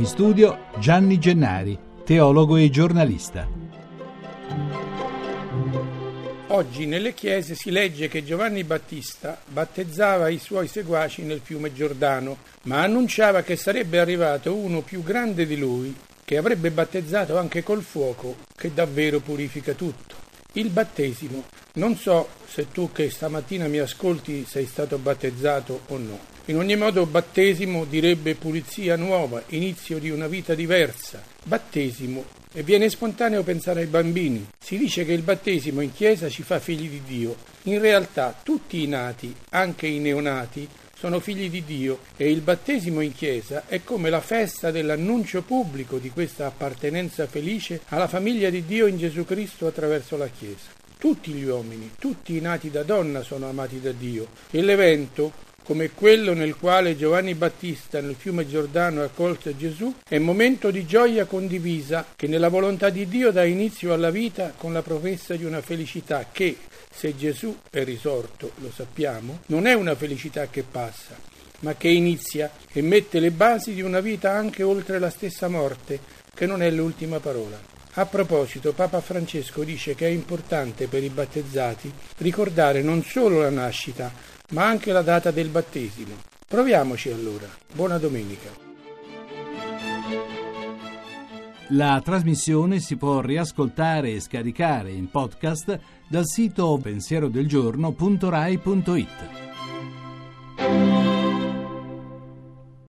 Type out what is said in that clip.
In studio Gianni Gennari, teologo e giornalista. Oggi nelle chiese si legge che Giovanni Battista battezzava i suoi seguaci nel fiume Giordano, ma annunciava che sarebbe arrivato uno più grande di lui, che avrebbe battezzato anche col fuoco, che davvero purifica tutto. Il battesimo. Non so se tu che stamattina mi ascolti sei stato battezzato o no. In ogni modo battesimo direbbe pulizia nuova, inizio di una vita diversa. Battesimo. E viene spontaneo pensare ai bambini. Si dice che il battesimo in chiesa ci fa figli di Dio. In realtà tutti i nati, anche i neonati, sono figli di Dio e il battesimo in chiesa è come la festa dell'annuncio pubblico di questa appartenenza felice alla famiglia di Dio in Gesù Cristo attraverso la chiesa. Tutti gli uomini, tutti i nati da donna sono amati da Dio e l'evento come quello nel quale Giovanni Battista nel fiume Giordano accolse Gesù, è momento di gioia condivisa che nella volontà di Dio dà inizio alla vita con la promessa di una felicità che, se Gesù è risorto, lo sappiamo, non è una felicità che passa, ma che inizia e mette le basi di una vita anche oltre la stessa morte, che non è l'ultima parola. A proposito, Papa Francesco dice che è importante per i battezzati ricordare non solo la nascita, ma anche la data del battesimo. Proviamoci allora. Buona domenica. La trasmissione si può riascoltare e scaricare in podcast dal sito pensierodelgiorno.rai.it.